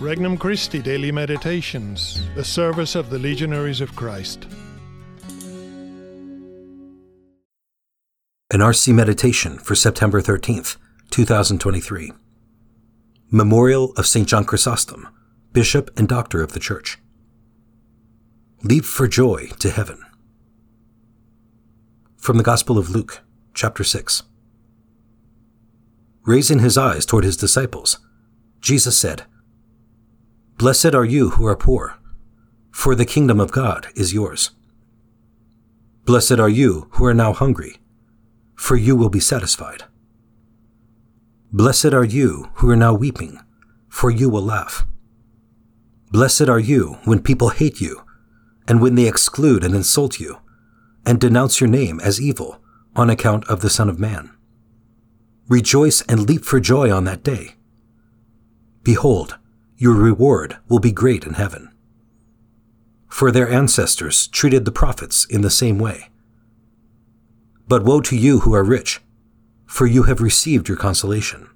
Regnum Christi Daily Meditations, the service of the Legionaries of Christ. An RC Meditation for September 13th, 2023. Memorial of St. John Chrysostom, Bishop and Doctor of the Church. Leap for joy to heaven. From the Gospel of Luke, chapter 6. Raising his eyes toward his disciples, Jesus said, Blessed are you who are poor, for the kingdom of God is yours. Blessed are you who are now hungry, for you will be satisfied. Blessed are you who are now weeping, for you will laugh. Blessed are you when people hate you, and when they exclude and insult you, and denounce your name as evil on account of the Son of Man. Rejoice and leap for joy on that day. Behold, your reward will be great in heaven. For their ancestors treated the prophets in the same way. But woe to you who are rich, for you have received your consolation.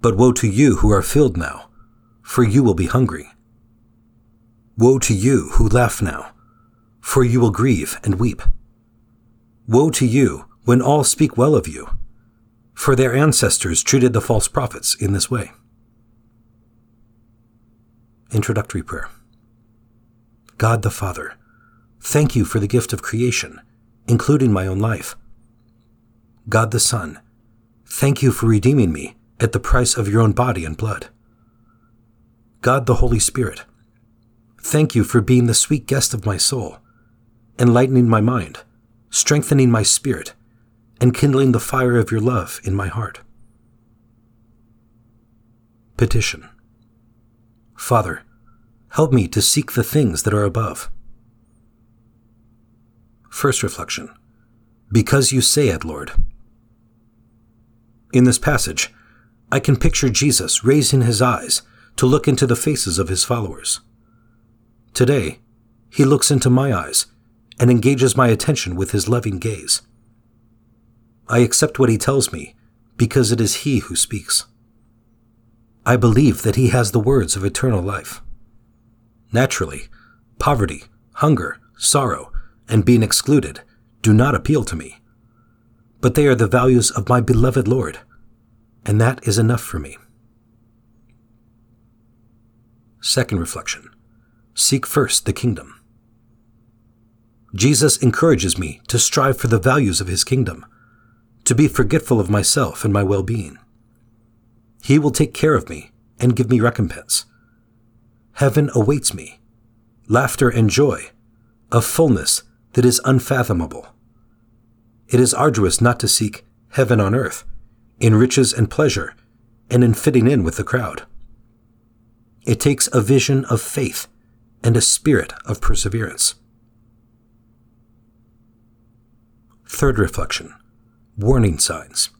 But woe to you who are filled now, for you will be hungry. Woe to you who laugh now, for you will grieve and weep. Woe to you when all speak well of you, for their ancestors treated the false prophets in this way. Introductory Prayer God the Father, thank you for the gift of creation, including my own life. God the Son, thank you for redeeming me at the price of your own body and blood. God the Holy Spirit, thank you for being the sweet guest of my soul, enlightening my mind, strengthening my spirit, and kindling the fire of your love in my heart. Petition Father, help me to seek the things that are above. First reflection Because you say it, Lord. In this passage, I can picture Jesus raising his eyes to look into the faces of his followers. Today, he looks into my eyes and engages my attention with his loving gaze. I accept what he tells me because it is he who speaks. I believe that he has the words of eternal life. Naturally, poverty, hunger, sorrow, and being excluded do not appeal to me. But they are the values of my beloved Lord, and that is enough for me. Second reflection Seek first the kingdom. Jesus encourages me to strive for the values of his kingdom, to be forgetful of myself and my well being. He will take care of me and give me recompense. Heaven awaits me, laughter and joy, a fullness that is unfathomable. It is arduous not to seek heaven on earth, in riches and pleasure, and in fitting in with the crowd. It takes a vision of faith and a spirit of perseverance. Third reflection Warning signs.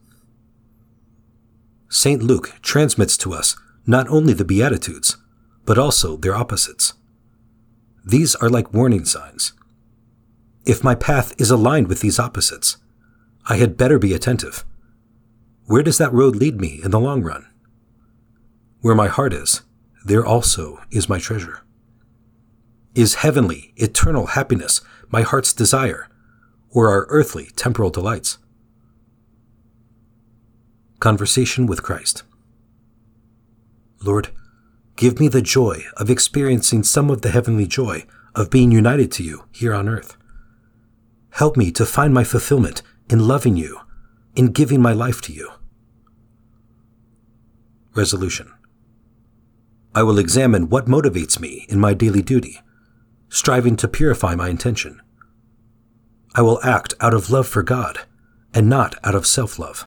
St. Luke transmits to us not only the Beatitudes, but also their opposites. These are like warning signs. If my path is aligned with these opposites, I had better be attentive. Where does that road lead me in the long run? Where my heart is, there also is my treasure. Is heavenly, eternal happiness my heart's desire, or are earthly, temporal delights? Conversation with Christ. Lord, give me the joy of experiencing some of the heavenly joy of being united to you here on earth. Help me to find my fulfillment in loving you, in giving my life to you. Resolution I will examine what motivates me in my daily duty, striving to purify my intention. I will act out of love for God and not out of self love.